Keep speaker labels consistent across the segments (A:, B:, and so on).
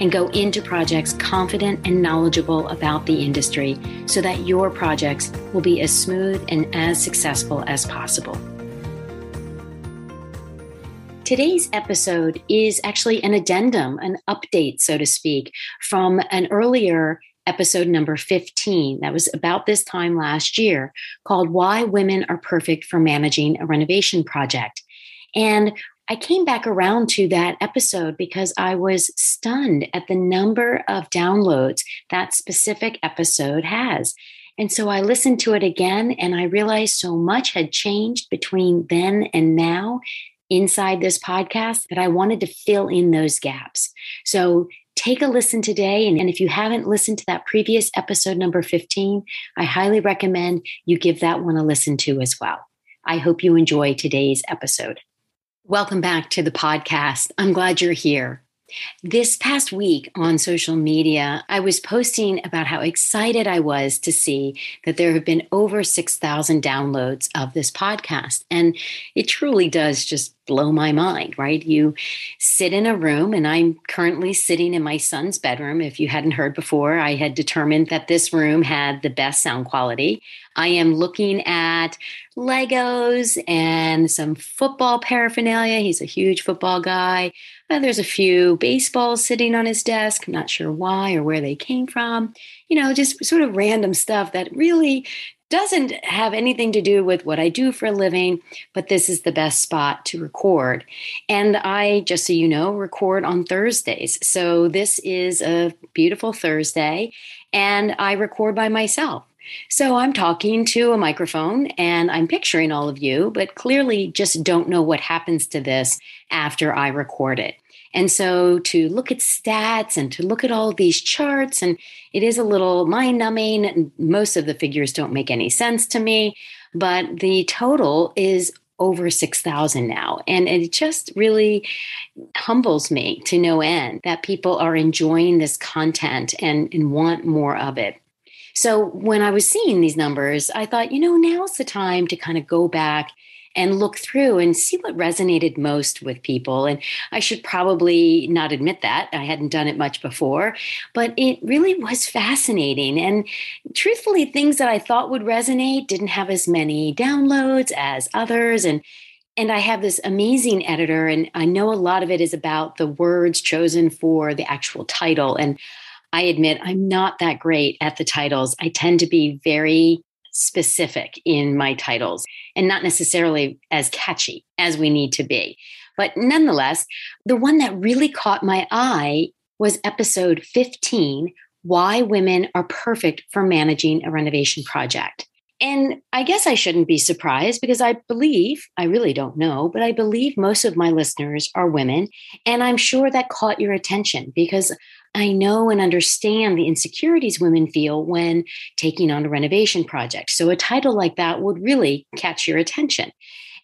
A: and go into projects confident and knowledgeable about the industry so that your projects will be as smooth and as successful as possible. Today's episode is actually an addendum, an update, so to speak, from an earlier episode number 15 that was about this time last year called Why Women Are Perfect for Managing a Renovation Project. And I came back around to that episode because I was stunned at the number of downloads that specific episode has. And so I listened to it again and I realized so much had changed between then and now inside this podcast that I wanted to fill in those gaps. So take a listen today. And, if you haven't listened to that previous episode number 15, I highly recommend you give that one a listen to as well. I hope you enjoy today's episode. Welcome back to the podcast. I'm glad you're here. This past week on social media, I was posting about how excited I was to see that there have been over 6,000 downloads of this podcast. And it truly does just blow my mind, right? You sit in a room, and I'm currently sitting in my son's bedroom. If you hadn't heard before, I had determined that this room had the best sound quality. I am looking at Legos and some football paraphernalia. He's a huge football guy. Uh, there's a few baseballs sitting on his desk. I'm not sure why or where they came from. You know, just sort of random stuff that really doesn't have anything to do with what I do for a living, but this is the best spot to record. And I, just so you know, record on Thursdays. So this is a beautiful Thursday, and I record by myself. So I'm talking to a microphone and I'm picturing all of you, but clearly just don't know what happens to this after I record it. And so to look at stats and to look at all these charts, and it is a little mind numbing. Most of the figures don't make any sense to me, but the total is over 6,000 now. And it just really humbles me to no end that people are enjoying this content and, and want more of it. So when I was seeing these numbers, I thought, you know, now's the time to kind of go back and look through and see what resonated most with people. And I should probably not admit that. I hadn't done it much before, but it really was fascinating. And truthfully, things that I thought would resonate didn't have as many downloads as others. And and I have this amazing editor, and I know a lot of it is about the words chosen for the actual title. And I admit I'm not that great at the titles. I tend to be very specific in my titles and not necessarily as catchy as we need to be. But nonetheless, the one that really caught my eye was episode 15 Why Women Are Perfect for Managing a Renovation Project. And I guess I shouldn't be surprised because I believe, I really don't know, but I believe most of my listeners are women. And I'm sure that caught your attention because I know and understand the insecurities women feel when taking on a renovation project. So a title like that would really catch your attention.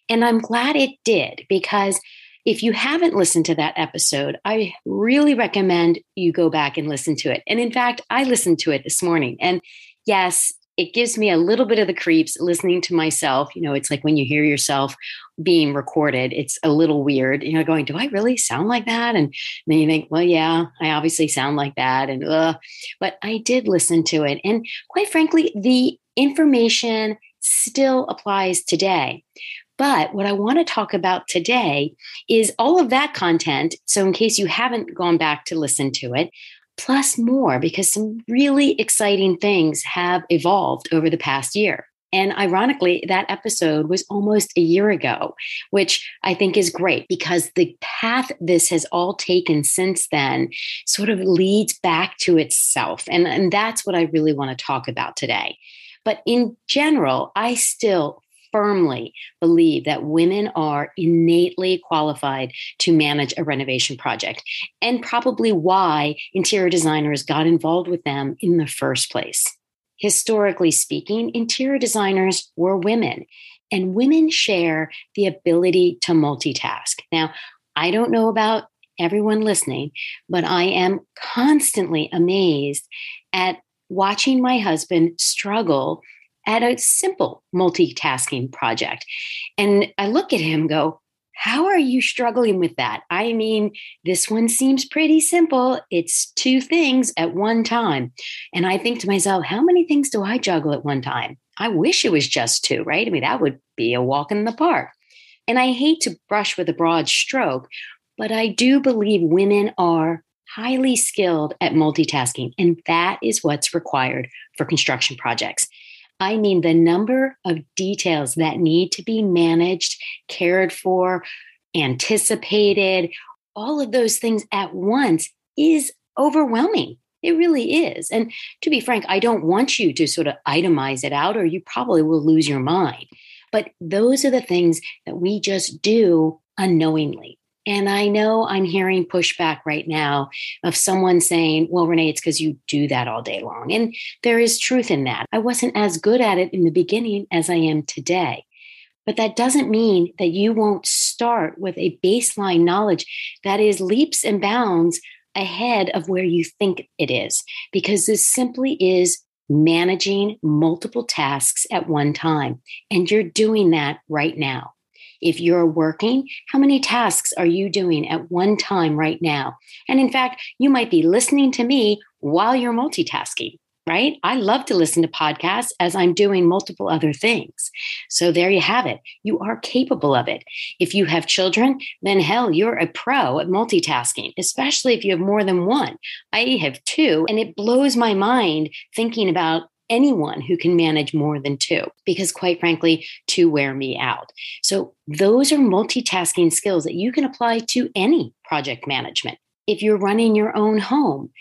A: And I'm glad it did because if you haven't listened to that episode, I really recommend you go back and listen to it. And in fact, I listened to it this morning. And yes, it gives me a little bit of the creeps listening to myself. You know, it's like when you hear yourself being recorded, it's a little weird. You know, going, do I really sound like that? And then you think, well, yeah, I obviously sound like that. And, uh, but I did listen to it. And quite frankly, the information still applies today. But what I want to talk about today is all of that content. So, in case you haven't gone back to listen to it, plus more because some really exciting things have evolved over the past year. And ironically, that episode was almost a year ago, which I think is great because the path this has all taken since then sort of leads back to itself. And, and that's what I really want to talk about today. But in general, I still firmly believe that women are innately qualified to manage a renovation project, and probably why interior designers got involved with them in the first place. Historically speaking, interior designers were women, and women share the ability to multitask. Now, I don't know about everyone listening, but I am constantly amazed at watching my husband struggle at a simple multitasking project. And I look at him go, how are you struggling with that? I mean, this one seems pretty simple. It's two things at one time. And I think to myself, how many things do I juggle at one time? I wish it was just two, right? I mean, that would be a walk in the park. And I hate to brush with a broad stroke, but I do believe women are highly skilled at multitasking, and that is what's required for construction projects. I mean, the number of details that need to be managed, cared for, anticipated, all of those things at once is overwhelming. It really is. And to be frank, I don't want you to sort of itemize it out, or you probably will lose your mind. But those are the things that we just do unknowingly. And I know I'm hearing pushback right now of someone saying, well, Renee, it's because you do that all day long. And there is truth in that. I wasn't as good at it in the beginning as I am today. But that doesn't mean that you won't start with a baseline knowledge that is leaps and bounds ahead of where you think it is, because this simply is managing multiple tasks at one time. And you're doing that right now. If you're working, how many tasks are you doing at one time right now? And in fact, you might be listening to me while you're multitasking right? I love to listen to podcasts as I'm doing multiple other things. So there you have it. You are capable of it. If you have children, then hell, you're a pro at multitasking, especially if you have more than one. I have two, and it blows my mind thinking about anyone who can manage more than two, because quite frankly, two wear me out. So, those are multitasking skills that you can apply to any project management. If you're running your own home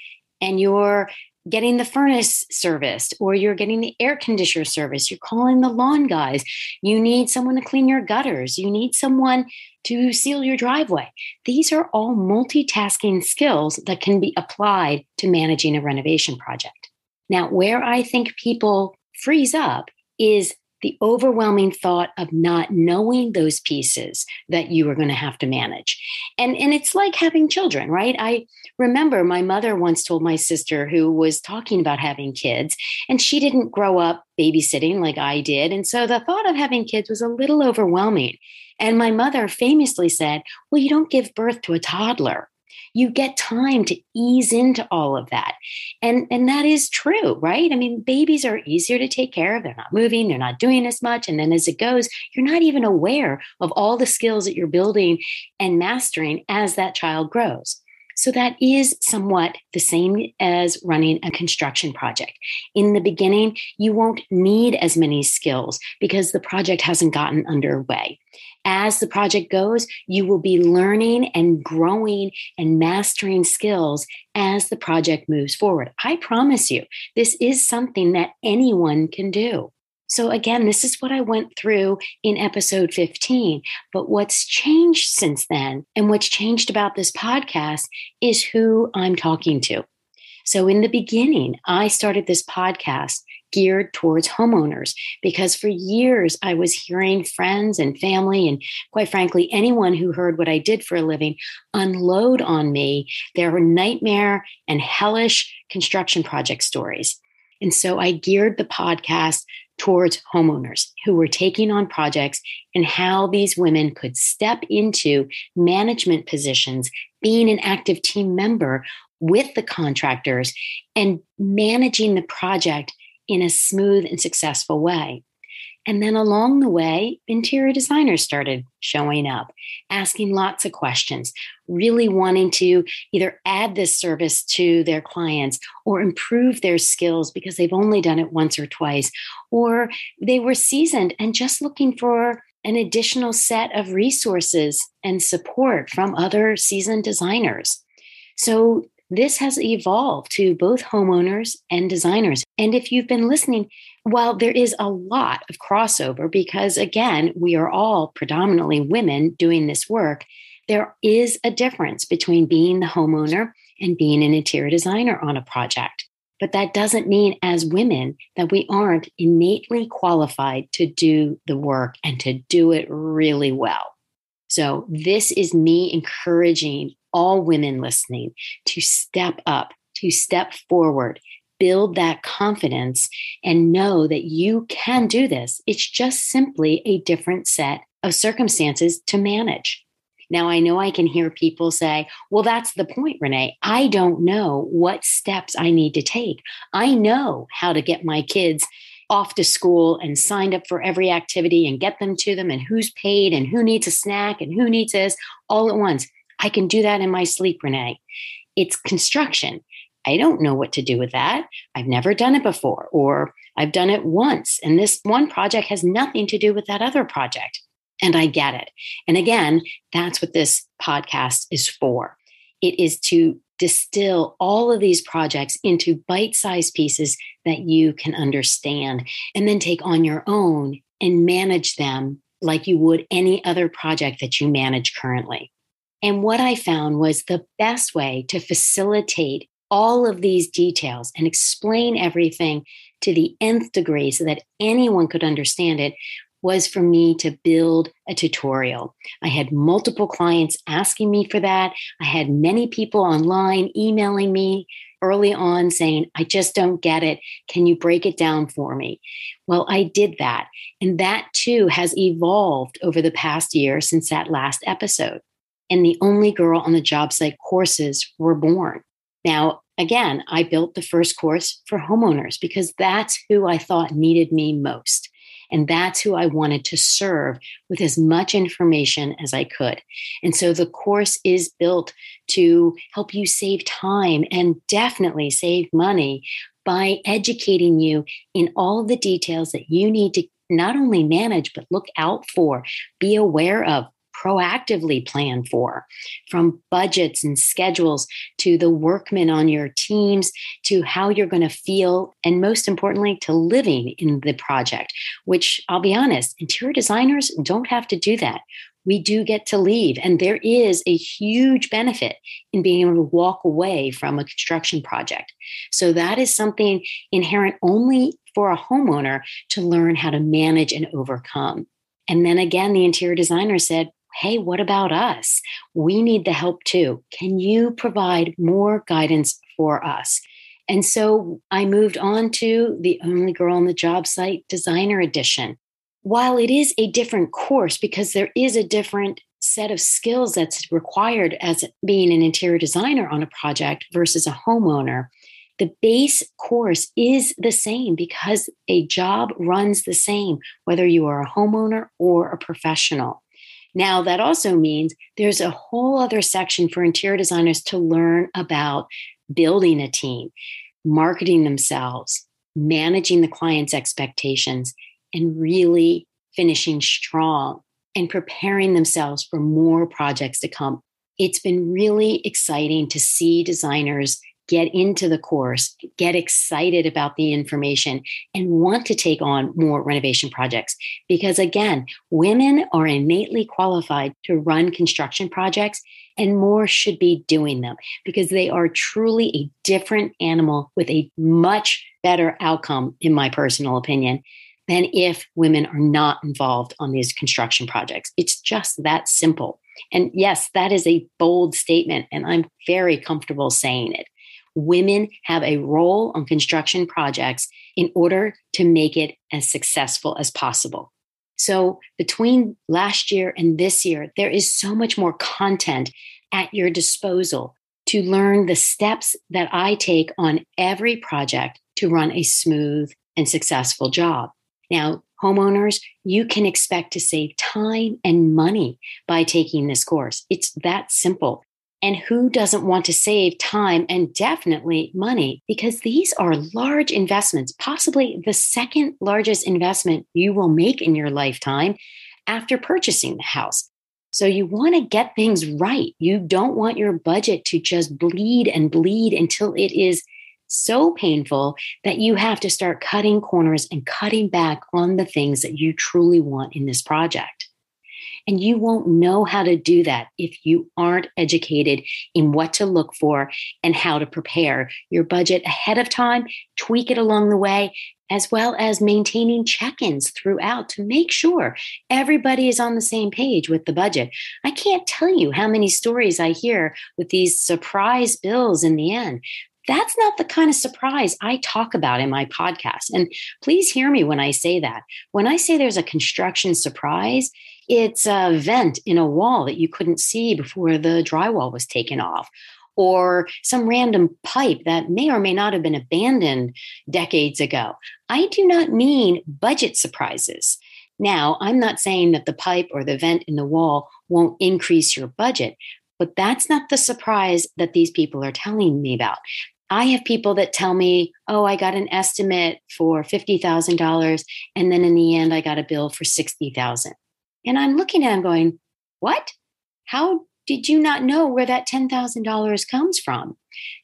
A: and you're getting the furnace serviced or you're getting the air conditioner serviced, you're calling the lawn guys, you need someone to clean your gutters, you need someone to seal your driveway. These are all multitasking skills that can be applied to managing a renovation project. Now, where I think people freeze up is the overwhelming thought of not knowing those pieces that you are going to have to manage. And, and it's like having children, right? I remember my mother once told my sister who was talking about having kids, and she didn't grow up babysitting like I did. And so the thought of having kids was a little overwhelming. And my mother famously said, Well, you don't give birth to a toddler you get time to ease into all of that. And, and that is true, right? I mean, babies are easier to take care of. They're not moving, they're not doing as much. And then as it goes, you're not even aware of all the skills that you're building and mastering as that child grows. So that is somewhat the same as running a construction project. In the beginning, you won't need as many skills because the project hasn't gotten underway as the project goes, you will be learning and growing and mastering skills as the project moves forward. I promise you, this is something that anyone can do. So, again, this is what I went through in episode 15. But what's changed since then, and what's changed about this podcast, is who I'm talking to. So, in the beginning, I started this podcast geared towards homeowners because for years I was hearing friends and family, and quite frankly, anyone who heard what I did for a living unload on me their nightmare and hellish construction project stories. And so I geared the podcast towards homeowners who were taking on projects and how these women could step into management positions, being an active team member with the contractors and managing the project in a smooth and successful way. And then along the way, interior designers started showing up, asking lots of questions, really wanting to either add this service to their clients or improve their skills because they've only done it once or twice, or they were seasoned and just looking for an additional set of resources and support from other seasoned designers. So this has evolved to both homeowners and designers. And if you've been listening, while there is a lot of crossover, because again, we are all predominantly women doing this work, there is a difference between being the homeowner and being an interior designer on a project. But that doesn't mean, as women, that we aren't innately qualified to do the work and to do it really well. So, this is me encouraging all women listening to step up, to step forward, build that confidence, and know that you can do this. It's just simply a different set of circumstances to manage. Now, I know I can hear people say, well, that's the point, Renee. I don't know what steps I need to take. I know how to get my kids off to school and signed up for every activity and get them to them and who's paid and who needs a snack and who needs this all at once. I can do that in my sleep, Renee. It's construction. I don't know what to do with that. I've never done it before, or I've done it once. And this one project has nothing to do with that other project. And I get it. And again, that's what this podcast is for. It is to distill all of these projects into bite sized pieces that you can understand and then take on your own and manage them like you would any other project that you manage currently. And what I found was the best way to facilitate all of these details and explain everything to the nth degree so that anyone could understand it was for me to build a tutorial. I had multiple clients asking me for that. I had many people online emailing me early on saying, I just don't get it. Can you break it down for me? Well, I did that. And that too has evolved over the past year since that last episode. And the only girl on the job site courses were born. Now, again, I built the first course for homeowners because that's who I thought needed me most. And that's who I wanted to serve with as much information as I could. And so the course is built to help you save time and definitely save money by educating you in all the details that you need to not only manage, but look out for, be aware of, proactively plan for from budgets and schedules to the workmen on your teams to how you're going to feel and most importantly to living in the project which i'll be honest interior designers don't have to do that. We do get to leave and there is a huge benefit in being able to walk away from a construction project. So that is something inherent only for a homeowner to learn how to manage and overcome. And then again, the interior designer said, hey, what about us? We need the help too. Can you provide more guidance for us? And so I moved on to the Only Girl on the Job Site Designer Edition. While it is a different course because there is a different set of skills that's required as being an interior designer on a project versus a homeowner, the base course is the same because a job runs the same, whether you are a homeowner or a professional. Now, that also means there's a whole other section for interior designers to learn about building a team, marketing themselves, managing the client's expectations, and really finishing strong and preparing themselves for more projects to come. It's been really exciting to see designers get into the course, get excited about the information, and want to take on more renovation projects. Because again, women are innately qualified to run construction projects, and more should be doing them because they are truly a different animal with a much better outcome, in my personal opinion. Than if women are not involved on these construction projects. It's just that simple. And yes, that is a bold statement, and I'm very comfortable saying it women have a role on construction projects in order to make it as successful as possible. So, between last year and this year, there is so much more content at your disposal to learn the steps that I take on every project to run a smooth and successful job. Now, homeowners, you can expect to save time and money by taking this course. It's that simple. And who doesn't want to save time and definitely money? Because these are large investments, possibly the second largest investment you will make in your lifetime after purchasing the house. So you want to get things right. You don't want your budget to just bleed and bleed until it is so painful that you have to start cutting corners and cutting back on the things that you truly want in this project. And you won't know how to do that if you aren't educated in what to look for and how to prepare your budget ahead of time, tweak it along the way, as well as maintaining check ins throughout to make sure everybody is on the same page with the budget. I can't tell you how many stories I hear with these surprise bills in the end. That's not the kind of surprise I talk about in my podcast. And please hear me when I say that. When I say there's a construction surprise, it's a vent in a wall that you couldn't see before the drywall was taken off or some random pipe that may or may not have been abandoned decades ago. I do not mean budget surprises. Now, I'm not saying that the pipe or the vent in the wall won't increase your budget, but that's not the surprise that these people are telling me about. I have people that tell me, oh, I got an estimate for $50,000. And then in the end, I got a bill for 60,000. And I'm looking at them going, what? How did you not know where that $10,000 comes from?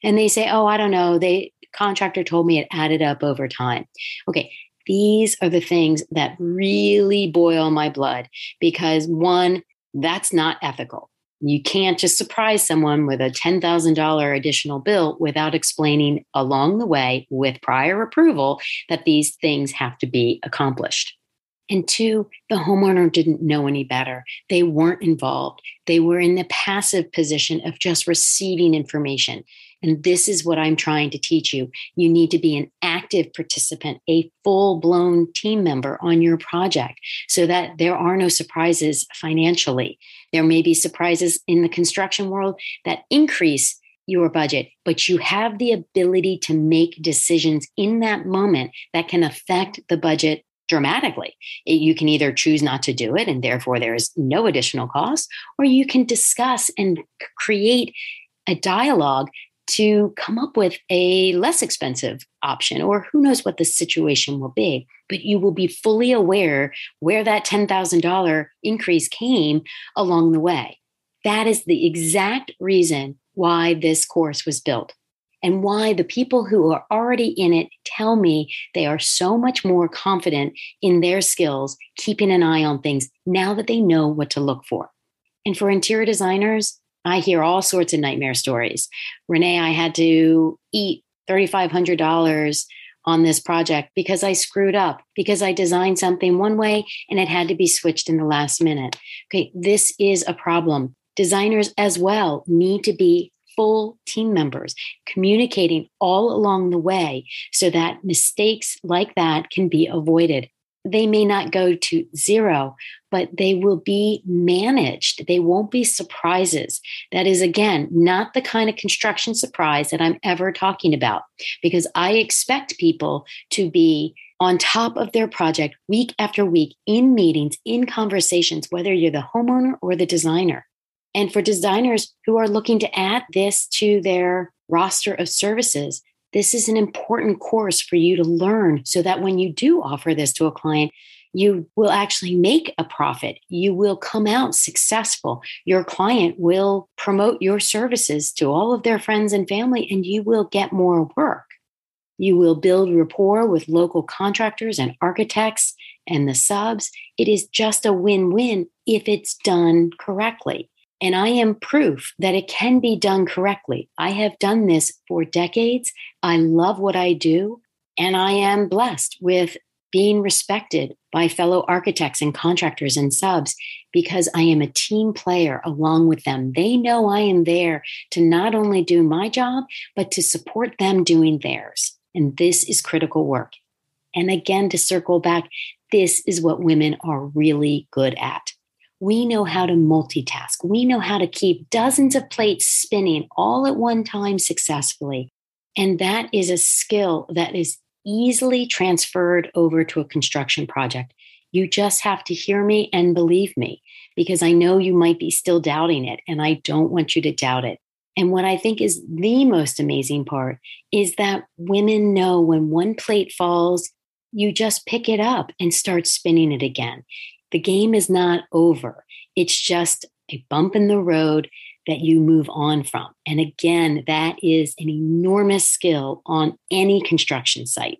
A: And they say, oh, I don't know. The contractor told me it added up over time. Okay. These are the things that really boil my blood because one, that's not ethical. You can't just surprise someone with a $10,000 additional bill without explaining along the way with prior approval that these things have to be accomplished. And two, the homeowner didn't know any better. They weren't involved. They were in the passive position of just receiving information. And this is what I'm trying to teach you. You need to be an active participant, a full blown team member on your project so that there are no surprises financially. There may be surprises in the construction world that increase your budget, but you have the ability to make decisions in that moment that can affect the budget dramatically. You can either choose not to do it, and therefore there is no additional cost, or you can discuss and create a dialogue to come up with a less expensive option, or who knows what the situation will be. But you will be fully aware where that $10,000 increase came along the way. That is the exact reason why this course was built and why the people who are already in it tell me they are so much more confident in their skills, keeping an eye on things now that they know what to look for. And for interior designers, I hear all sorts of nightmare stories. Renee, I had to eat $3,500 on this project because I screwed up, because I designed something one way and it had to be switched in the last minute. Okay, this is a problem. Designers as well need to be full team members, communicating all along the way so that mistakes like that can be avoided. They may not go to zero, but they will be managed. They won't be surprises. That is, again, not the kind of construction surprise that I'm ever talking about, because I expect people to be on top of their project week after week in meetings, in conversations, whether you're the homeowner or the designer. And for designers who are looking to add this to their roster of services, this is an important course for you to learn so that when you do offer this to a client, you will actually make a profit. You will come out successful. Your client will promote your services to all of their friends and family, and you will get more work. You will build rapport with local contractors and architects and the subs. It is just a win win if it's done correctly. And I am proof that it can be done correctly. I have done this for decades. I love what I do. And I am blessed with being respected by fellow architects and contractors and subs because I am a team player along with them. They know I am there to not only do my job, but to support them doing theirs. And this is critical work. And again, to circle back, this is what women are really good at we know how to multitask. We know how to keep dozens of plates spinning all at one time successfully. And that is a skill that is easily transferred over to a construction project. You just have to hear me and believe me because I know you might be still doubting it, and I don't want you to doubt it. And what I think is the most amazing part is that women know when one plate falls, you just pick it up and start spinning it again. The game is not over. It's just a bump in the road that you move on from. And again, that is an enormous skill on any construction site.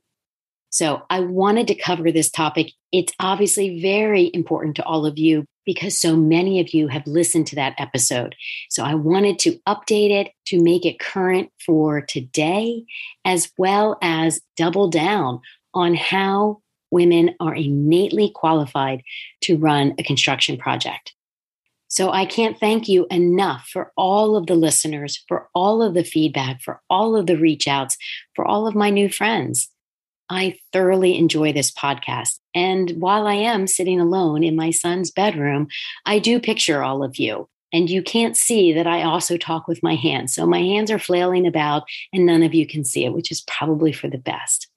A: So I wanted to cover this topic. It's obviously very important to all of you because so many of you have listened to that episode. So I wanted to update it to make it current for today, as well as double down on how women are innately qualified to run a construction project. So I can't thank you enough for all of the listeners, for all of the feedback, for all of the reach outs, for all of my new friends. I thoroughly enjoy this podcast. And while I am sitting alone in my son's bedroom, I do picture all of you. And you can't see that I also talk with my hands. So my hands are flailing about, and none of you can see it, which is probably for the best.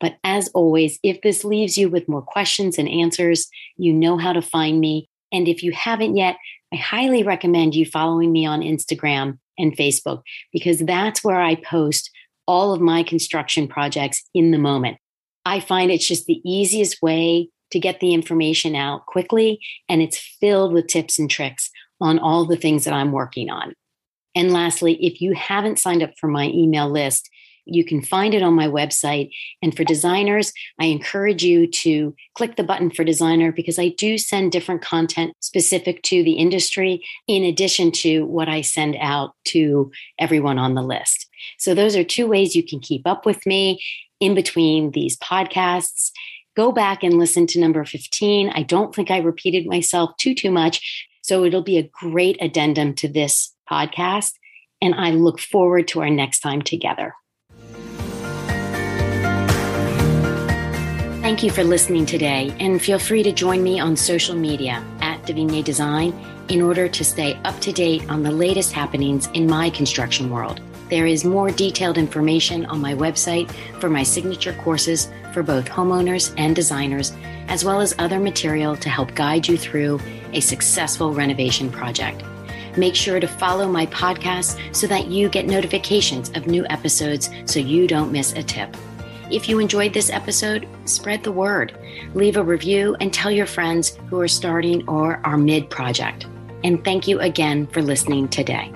A: But as always, if this leaves you with more questions and answers, you know how to find me. And if you haven't yet, I highly recommend you following me on Instagram and Facebook because that's where I post all of my construction projects in the moment. I find it's just the easiest way to get the information out quickly, and it's filled with tips and tricks on all the things that I'm working on. And lastly, if you haven't signed up for my email list, you can find it on my website. And for designers, I encourage you to click the button for designer because I do send different content specific to the industry, in addition to what I send out to everyone on the list. So, those are two ways you can keep up with me in between these podcasts. Go back and listen to number 15. I don't think I repeated myself too, too much. So, it'll be a great addendum to this podcast. And I look forward to our next time together. Thank you for listening today, and feel free to join me on social media at Devigne Design in order to stay up to date on the latest happenings in my construction world. There is more detailed information on my website for my signature courses for both homeowners and designers, as well as other material to help guide you through a successful renovation project. Make sure to follow my podcast so that you get notifications of new episodes so you don't miss a tip. If you enjoyed this episode, spread the word, leave a review, and tell your friends who are starting or are mid project. And thank you again for listening today.